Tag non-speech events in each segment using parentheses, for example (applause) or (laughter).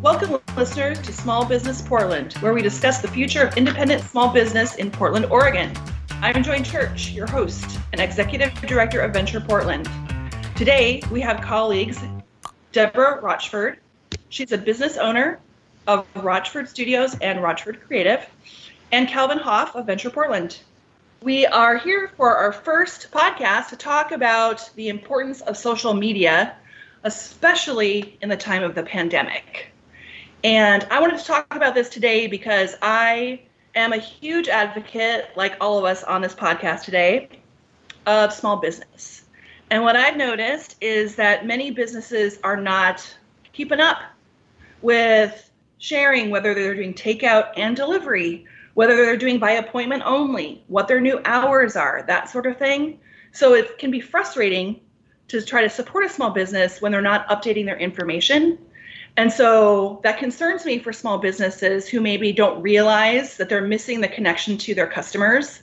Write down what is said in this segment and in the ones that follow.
Welcome, listeners, to Small Business Portland, where we discuss the future of independent small business in Portland, Oregon. I'm Joy Church, your host and Executive Director of Venture Portland. Today, we have colleagues Deborah Rochford. She's a business owner of Rochford Studios and Rochford Creative, and Calvin Hoff of Venture Portland. We are here for our first podcast to talk about the importance of social media, especially in the time of the pandemic. And I wanted to talk about this today because I am a huge advocate, like all of us on this podcast today, of small business. And what I've noticed is that many businesses are not keeping up with sharing whether they're doing takeout and delivery, whether they're doing by appointment only, what their new hours are, that sort of thing. So it can be frustrating to try to support a small business when they're not updating their information and so that concerns me for small businesses who maybe don't realize that they're missing the connection to their customers.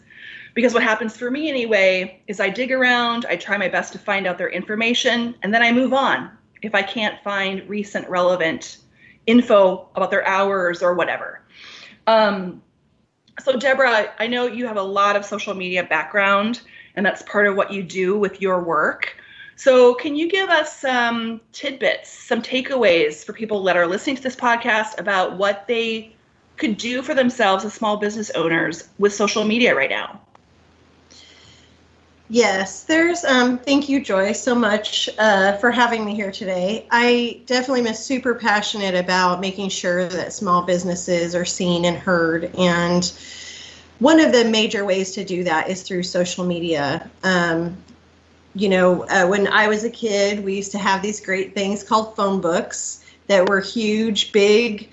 Because what happens for me anyway is I dig around, I try my best to find out their information, and then I move on if I can't find recent relevant info about their hours or whatever. Um, so, Deborah, I know you have a lot of social media background, and that's part of what you do with your work. So, can you give us some tidbits, some takeaways for people that are listening to this podcast about what they could do for themselves as small business owners with social media right now? Yes, there's. Um, thank you, Joy, so much uh, for having me here today. I definitely am super passionate about making sure that small businesses are seen and heard. And one of the major ways to do that is through social media. Um, you know, uh, when I was a kid, we used to have these great things called phone books that were huge, big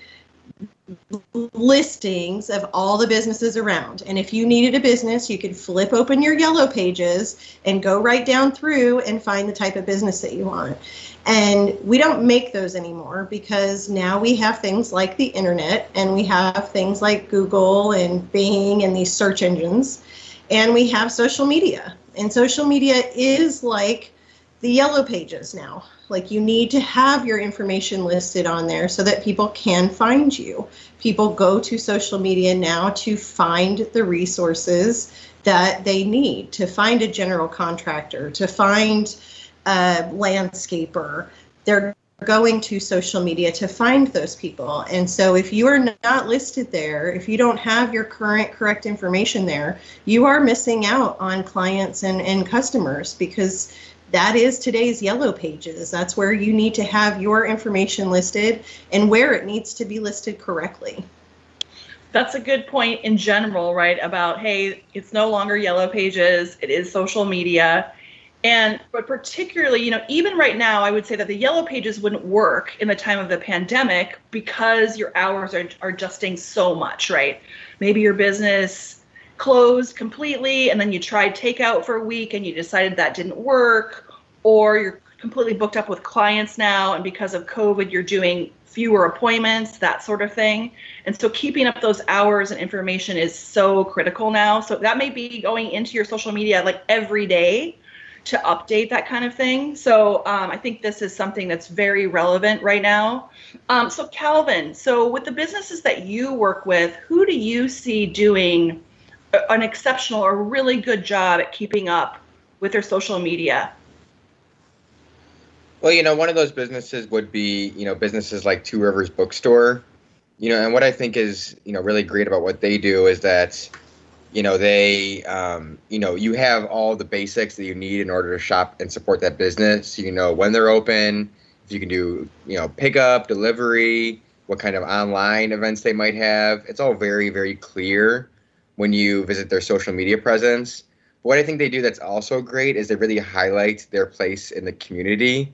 listings of all the businesses around. And if you needed a business, you could flip open your yellow pages and go right down through and find the type of business that you want. And we don't make those anymore because now we have things like the internet and we have things like Google and Bing and these search engines and we have social media and social media is like the yellow pages now. Like you need to have your information listed on there so that people can find you. People go to social media now to find the resources that they need, to find a general contractor, to find a landscaper. They're going to social media to find those people. And so if you are not listed there, if you don't have your current correct information there, you are missing out on clients and, and customers because that is today's yellow pages. That's where you need to have your information listed and where it needs to be listed correctly. That's a good point in general, right? About, hey, it's no longer yellow pages, it is social media and but particularly, you know, even right now, I would say that the yellow pages wouldn't work in the time of the pandemic because your hours are, are adjusting so much, right? Maybe your business closed completely and then you tried takeout for a week and you decided that didn't work, or you're completely booked up with clients now and because of COVID, you're doing fewer appointments, that sort of thing. And so keeping up those hours and information is so critical now. So that may be going into your social media like every day to update that kind of thing. So um, I think this is something that's very relevant right now. Um, so Calvin, so with the businesses that you work with, who do you see doing an exceptional or really good job at keeping up with their social media? Well, you know, one of those businesses would be, you know, businesses like Two Rivers Bookstore. You know, and what I think is, you know, really great about what they do is that you know they um, you know you have all the basics that you need in order to shop and support that business. You know when they're open if you can do you know pickup delivery what kind of online events they might have. It's all very very clear when you visit their social media presence. But what i think they do that's also great is they really highlight their place in the community.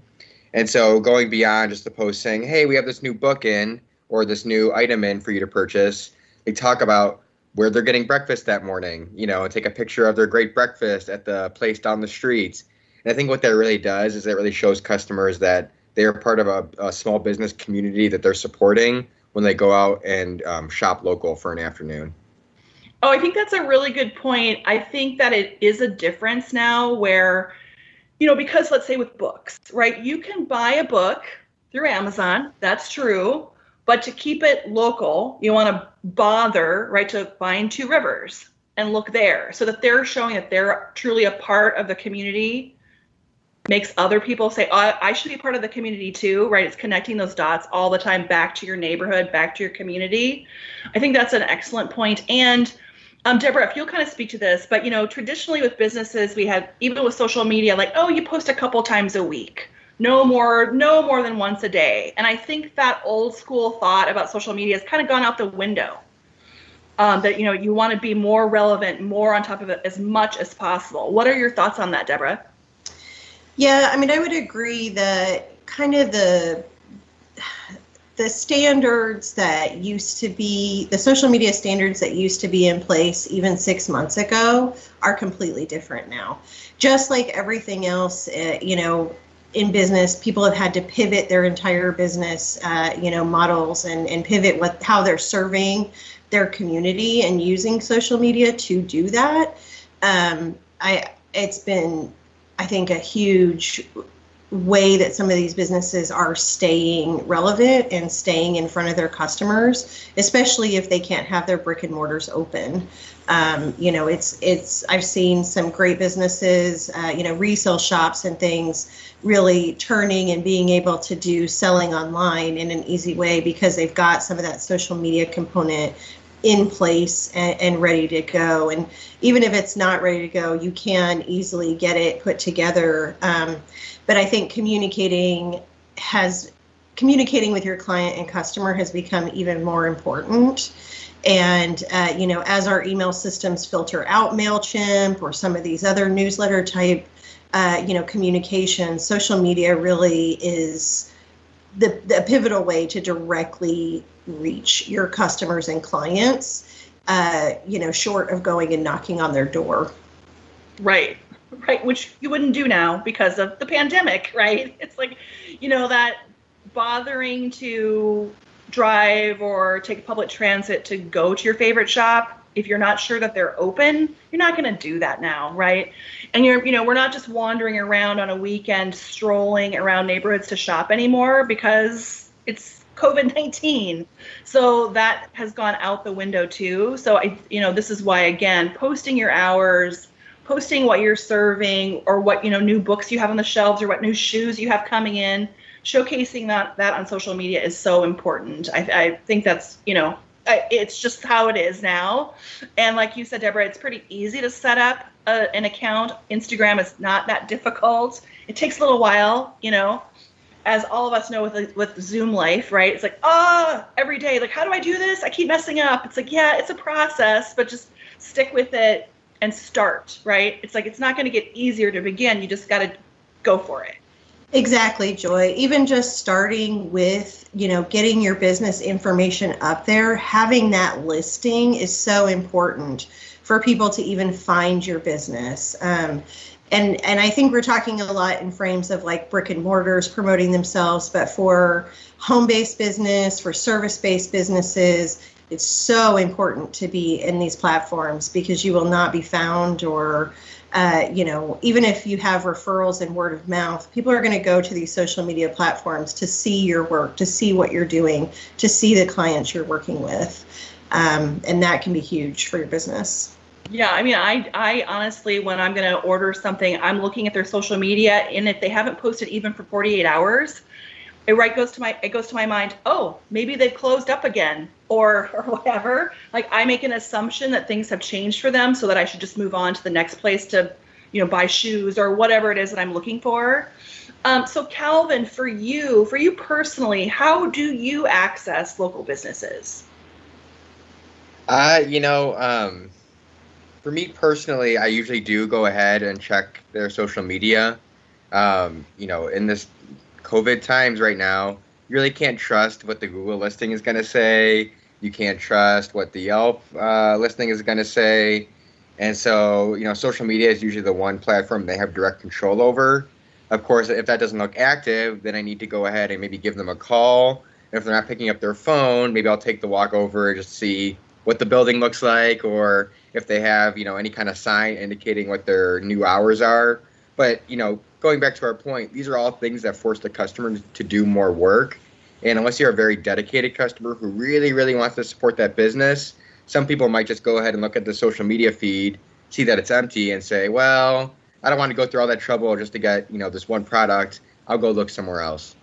And so going beyond just the post saying hey we have this new book in or this new item in for you to purchase they talk about where they're getting breakfast that morning, you know, take a picture of their great breakfast at the place down the street. And I think what that really does is it really shows customers that they are part of a, a small business community that they're supporting when they go out and um, shop local for an afternoon. Oh, I think that's a really good point. I think that it is a difference now where, you know, because let's say with books, right? You can buy a book through Amazon. That's true But to keep it local, you want to bother, right, to find two rivers and look there so that they're showing that they're truly a part of the community makes other people say, oh, I should be part of the community too, right? It's connecting those dots all the time back to your neighborhood, back to your community. I think that's an excellent point. And um, Deborah, if you'll kind of speak to this, but you know, traditionally with businesses, we have even with social media, like, oh, you post a couple times a week, no more, no more than once a day. And I think that old school thought about social media has kind of gone out the window. Um, that you know, you want to be more relevant, more on top of it as much as possible. What are your thoughts on that, Deborah? Yeah, I mean, I would agree that kind of the the standards that used to be the social media standards that used to be in place even six months ago are completely different now just like everything else uh, you know in business people have had to pivot their entire business uh, you know models and, and pivot what how they're serving their community and using social media to do that. Um, i it's been i think a huge way that some of these businesses are staying relevant and staying in front of their customers, especially if they can't have their brick and mortars open. Um, you know, it's it's I've seen some great businesses, uh, you know, resale shops and things really turning and being able to do selling online in an easy way because they've got some of that social media component in place and, and, ready to go. And even if it's not ready to go, you can easily get it put together. Um, but I think communicating has communicating with your client and customer has become even more important. And uh, you know, as our email systems filter out Mailchimp or some of these other newsletter type, uh, you know, communication, social media really is the, the pivotal way to directly reach your customers and clients. Uh, you know, short of going and knocking on their door. Right right? Which you wouldn't do now because of the pandemic, (laughs) right? It's like, you know, that bothering to drive or take public transit to go to your favorite shop if you're not sure that they're open you're not going to do that now right? And you're you know we're not just wandering around on a weekend strolling around neighborhoods to shop anymore because it's covid-19 so that has gone out the window too. So i you know this is why again posting your hours posting what you're serving or what you know new books you have on the shelves or what new shoes you have coming in showcasing that that on social media is so important. I, I think that's you know it's just how it is now and like you said deborah it's pretty easy to set up a, an account instagram is not that difficult it takes a little while you know as all of us know with with zoom life right it's like oh every day like how do i do this i keep messing up it's like yeah it's a process but just stick with it and start, right? It's like it's not going to get easier to begin. You just got to go for it. Exactly, Joy. Even just starting with, you know, getting your business information up there, having that listing is so important for people to even find your business. Um, and and I think we're talking a lot in frames of like brick and mortars promoting themselves, but for home-based business, for service-based businesses, it's so important to be in these platforms because you will not be found or uh, you know even if you have referrals and word of mouth people are going to go to these social media platforms to see your work to see what you're doing to see the clients you're working with. Um, and that can be huge for your business. Yeah, I mean, I I honestly, when I'm going to order something, I'm looking at their social media, and if they haven't posted even for 48 hours, it right goes to my it goes to my mind oh maybe they've closed up again or (laughs) or whatever. Like i make an assumption that things have changed for them so that i should just move on to the next place to you know buy shoes or whatever it is that i'm looking for. Um, so calvin for you for you personally how do you access local businesses? Uh you know um for me personally i usually do go ahead and check their social media. Um you know in this COVID times right now, you really can't trust what the Google listing is going to say. You can't trust what the Yelp uh, listing is going to say. And so, you know, social media is usually the one platform they have direct control over. Of course, if that doesn't look active, then I need to go ahead and maybe give them a call. And if they're not picking up their phone, maybe I'll take the walk over and just see what the building looks like or if they have, you know, any kind of sign indicating what their new hours are. But, you know, going back to our point, these are all things that force the customer to do more work. And unless you're a very dedicated customer who really, really wants to support that business, some people might just go ahead and look at the social media feed, see that it's empty, and say, well, I don't want to go through all that trouble just to get, you know, this one product. I'll go look somewhere else.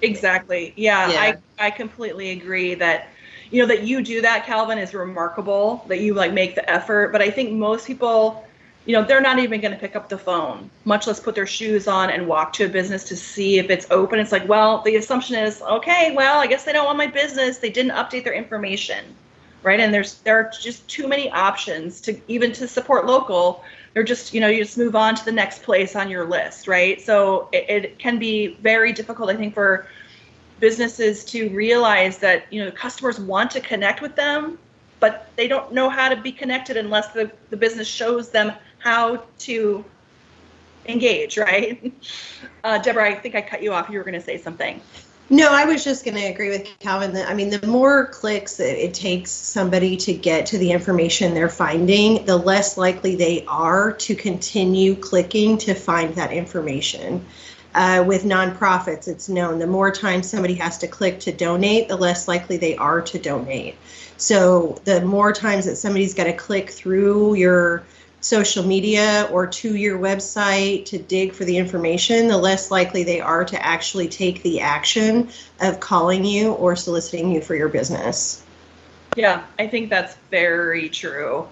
Exactly. Yeah, yeah. I, I completely agree that you know that you do that calvin is remarkable that you like make the effort but i think most people you know they're not even going to pick up the phone much less put their shoes on and walk to a business to see if it's open. It's like well the assumption is okay well i guess they don't want my business. They didn't update their information right? And there's there are just too many options to even to support local they're just you know you just move on to the next place on your list right? So it, it can be very difficult i think for businesses to realize that you know customers want to connect with them but they don't know how to be connected unless the, the business shows them how to engage right uh, deborah i think i cut you off you were going to say something no, I was just going to agree with Calvin that I mean, the more clicks that it takes somebody to get to the information they're finding, the less likely they are to continue clicking to find that information. Uh, with nonprofits, it's known the more times somebody has to click to donate, the less likely they are to donate. So the more times that somebody's got to click through your social media or to your website to dig for the information, the less likely they are to actually take the action of calling you or soliciting you for your business. Yeah, I think that's very true.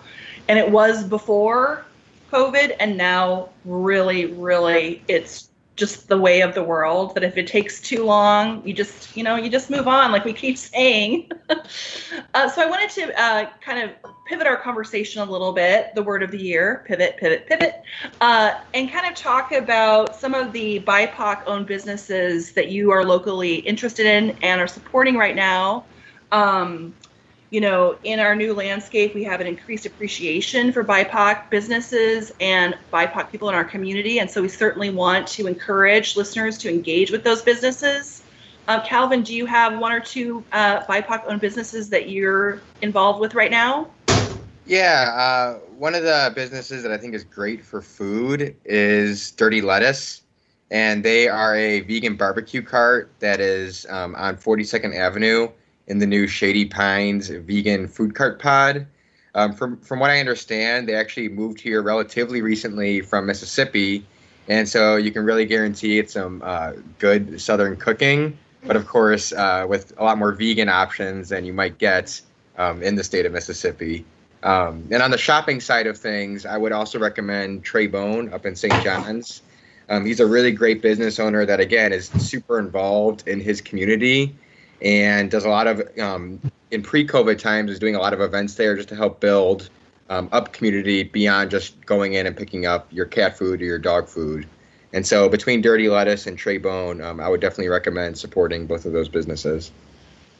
And it was before COVID, and now really, really, it's just the way of the world that if it takes too long you just you know you just move on like we keep (laughs) saying. (laughs) Uh, so i wanted to uh, kind of pivot our conversation a little bit the word of the year pivot pivot pivot uh, and kind of talk about some of the bipoc owned businesses that you are locally interested in and are supporting right now. Um, you know, in our new landscape, we have an increased appreciation for BIPOC businesses and BIPOC people in our community. And so we certainly want to encourage listeners to engage with those businesses. Uh, Calvin, do you have one or two uh, BIPOC owned businesses that you're involved with right now? Yeah, uh, one of the businesses that I think is great for food is Dirty Lettuce. And they are a vegan barbecue cart that is um, on 42nd Avenue in the new Shady Pines vegan food cart pod. Um, from from what I understand, they actually moved here relatively recently from Mississippi, and so you can really guarantee it's some uh, good Southern cooking. But of course, uh, with a lot more vegan options than you might get um, in the state of Mississippi. Um, and on the shopping side of things, I would also recommend Tre Bone up in St. John's. Um, he's a really great business owner that, again, is super involved in his community and does a lot of um, in pre-COVID times is doing a lot of events there just to help build um, up community beyond just going in and picking up your cat food or your dog food. And so between Dirty Lettuce and Tre Bone, um, I would definitely recommend supporting both of those businesses.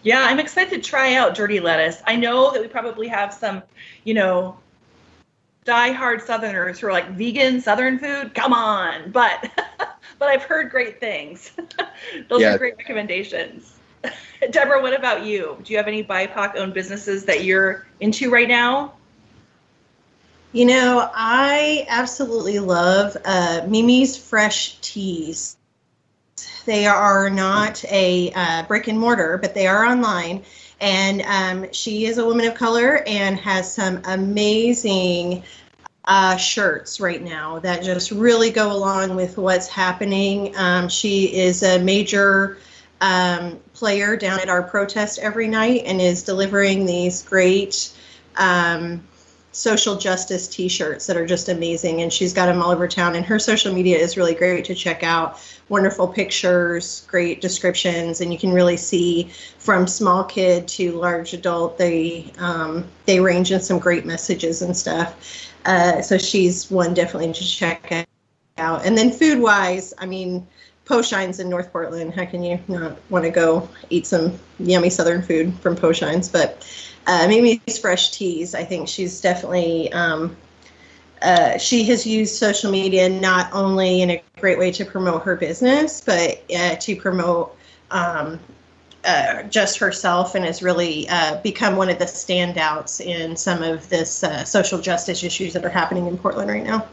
Yeah, I'm excited to try out Dirty Lettuce. I know that we probably have some, you know, die-hard Southerners who are like vegan Southern food. Come on, but (laughs) but I've heard great things. (laughs) those yeah. are great recommendations. (laughs) Deborah, what about you? Do you have any BIPOC owned businesses that you're into right now? You know, I absolutely love uh, Mimi's Fresh Tees. They are not a uh, brick and mortar, but they are online. And um, she is a woman of color and has some amazing uh, shirts right now that just really go along with what's happening. Um, she is a major um, player down at our protest every night and is delivering these great um, social justice t-shirts that are just amazing. And she's got them all over town. And her social media is really great to check out. Wonderful pictures great descriptions. And you can really see from small kid to large adult they um, they range in some great messages and stuff. Uh, so she's one definitely to check out. And then food wise i mean Po'Shines in North Portland. How can you not want to go eat some yummy Southern food from Po'Shines? But uh, Mimi's Fresh Tees, I think she's definitely. Um, uh, she has used social media not only in a great way to promote her business, but uh, to promote um, uh, just herself and has really uh, become one of the standouts in some of this uh, social justice issues that are happening in Portland right now.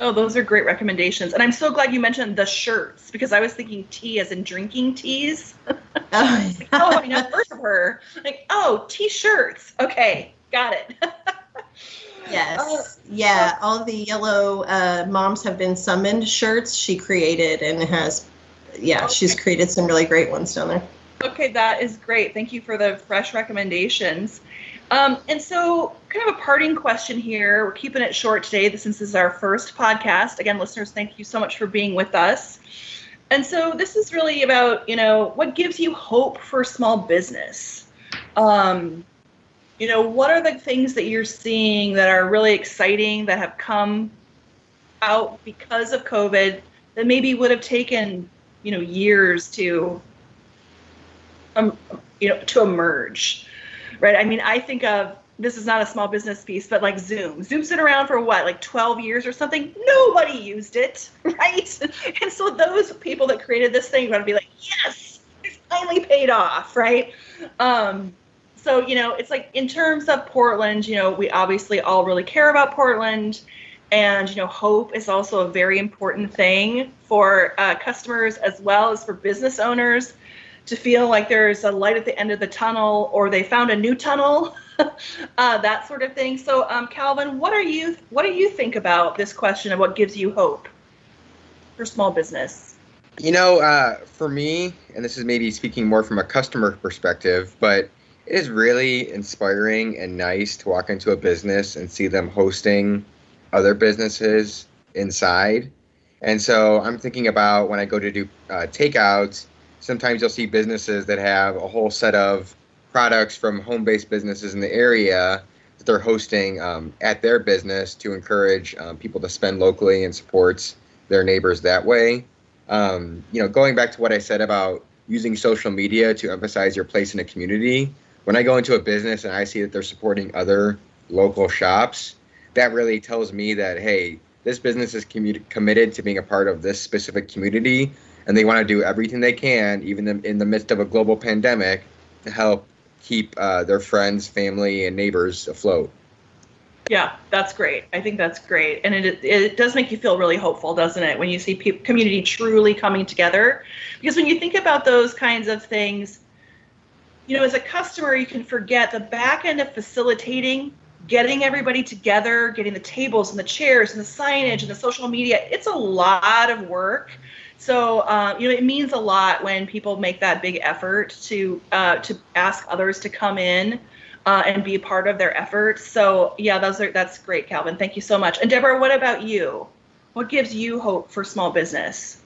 Oh, those are great recommendations. And I'm so glad you mentioned the shirts because I was thinking tea as in drinking teas. (laughs) oh, (laughs) oh, I never heard of her. Like, oh, t-shirts. Okay, got it. (laughs) yes. Uh, yeah, all the yellow uh, moms have been summoned shirts she created and has, yeah, okay. she's created some really great ones down there. Okay, that is great. Thank you for the fresh recommendations. Um, and so, kind of a parting question here. We're keeping it short today since this is our first podcast. Again, listeners, thank you so much for being with us. And so, this is really about, you know, what gives you hope for small business? Um, you know, what are the things that you're seeing that are really exciting that have come out because of COVID that maybe would have taken, you know, years to, um, you know, to emerge? right? I mean, I think of this is not a small business piece, but like Zoom. Zoom's been around for what, like 12 years or something? Nobody used it, (laughs) right? And so those people that created this thing are going to be like, yes, it's finally paid off, right? Um, so, you know, it's like in terms of Portland, you know, we obviously all really care about Portland. And, you know, hope is also a very important thing for uh, customers as well as for business owners to feel like there's a light at the end of the tunnel or they found a new tunnel (laughs) (laughs) uh, that sort of thing. So um, calvin what are you what do you think about this question of what gives you hope for small business? You know uh, for me and this is maybe speaking more from a customer perspective but it is really inspiring and nice to walk into a business and see them hosting other businesses inside. And so i'm thinking about when i go to do uh, takeouts sometimes you'll see businesses that have a whole set of products from home-based businesses in the area that they're hosting um, at their business to encourage um, people to spend locally and supports their neighbors that way. Um, you know, going back to what I said about using social media to emphasize your place in a community, when I go into a business and I see that they're supporting other local shops, that really tells me that hey, this business is commu- committed to being a part of this specific community and they want to do everything they can, even in the midst of a global pandemic, to help keep uh, their friends, family, and neighbors afloat. Yeah, that's great. I think that's great, and it it does make you feel really hopeful, doesn't it, when you see pe- community truly coming together? Because when you think about those kinds of things, you know, as a customer, you can forget the back end of facilitating, getting everybody together, getting the tables and the chairs and the signage and the social media. It's a lot of work so uh, you know, it means a lot when people make that big effort to uh, to ask others to come in uh, and be part of their efforts. So yeah, those are that's great, Calvin. Thank you so much. And Deborah, what about you? What gives you hope for small business?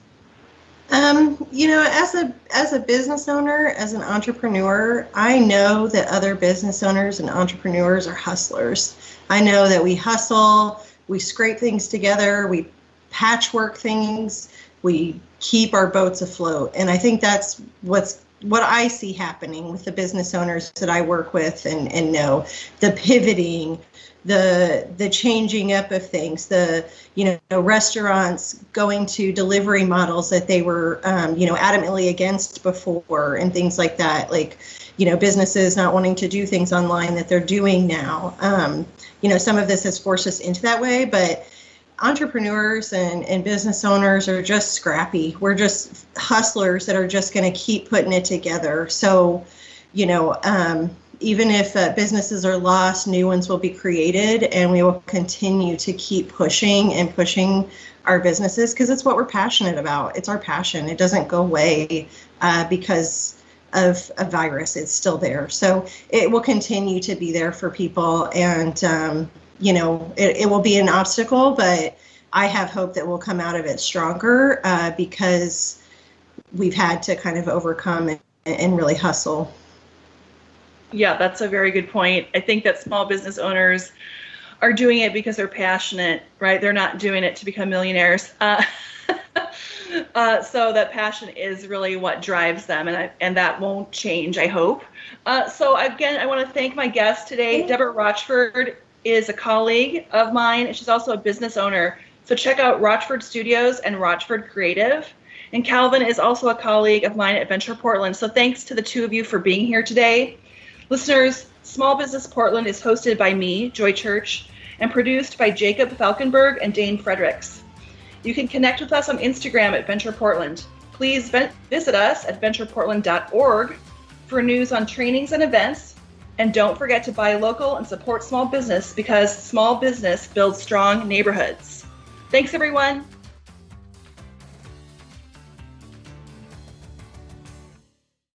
Um, you know, as a as a business owner, as an entrepreneur, I know that other business owners and entrepreneurs are hustlers. I know that we hustle, we scrape things together, we patchwork things we keep our boats afloat. And I think that's what's what I see happening with the business owners that I work with and, and know the pivoting, the the changing up of things, the you know restaurants going to delivery models that they were um, you know adamantly against before and things like that. Like you know businesses not wanting to do things online that they're doing now. Um, you know some of this has forced us into that way, but entrepreneurs and, and business owners are just scrappy. We're just hustlers that are just going to keep putting it together. So, you know, um, even if uh, businesses are lost, new ones will be created, and we will continue to keep pushing and pushing our businesses because it's what we're passionate about. It's our passion. It doesn't go away uh, because of a virus. It's still there. So it will continue to be there for people. And, um, you know, it, it will be an obstacle, but I have hope that we'll come out of it stronger uh, because we've had to kind of overcome and, and really hustle. Yeah, that's a very good point. I think that small business owners are doing it because they're passionate, right? They're not doing it to become millionaires. Uh, (laughs) uh, so that passion is really what drives them, and I, and that won't change. I hope. Uh, so again, I want to thank my guest today, Deborah Rochford is a colleague of mine, and she's also a business owner. So check out Rochford Studios and Rochford Creative. And Calvin is also a colleague of mine at Venture Portland. So thanks to the two of you for being here today. Listeners, Small Business Portland is hosted by me, Joy Church, and produced by Jacob Falkenberg and Dane Fredericks. You can connect with us on Instagram at Venture Portland. Please visit us at ventureportland.org for news on trainings and events. And don't forget to buy local and support small business because small business builds strong neighborhoods. Thanks, everyone.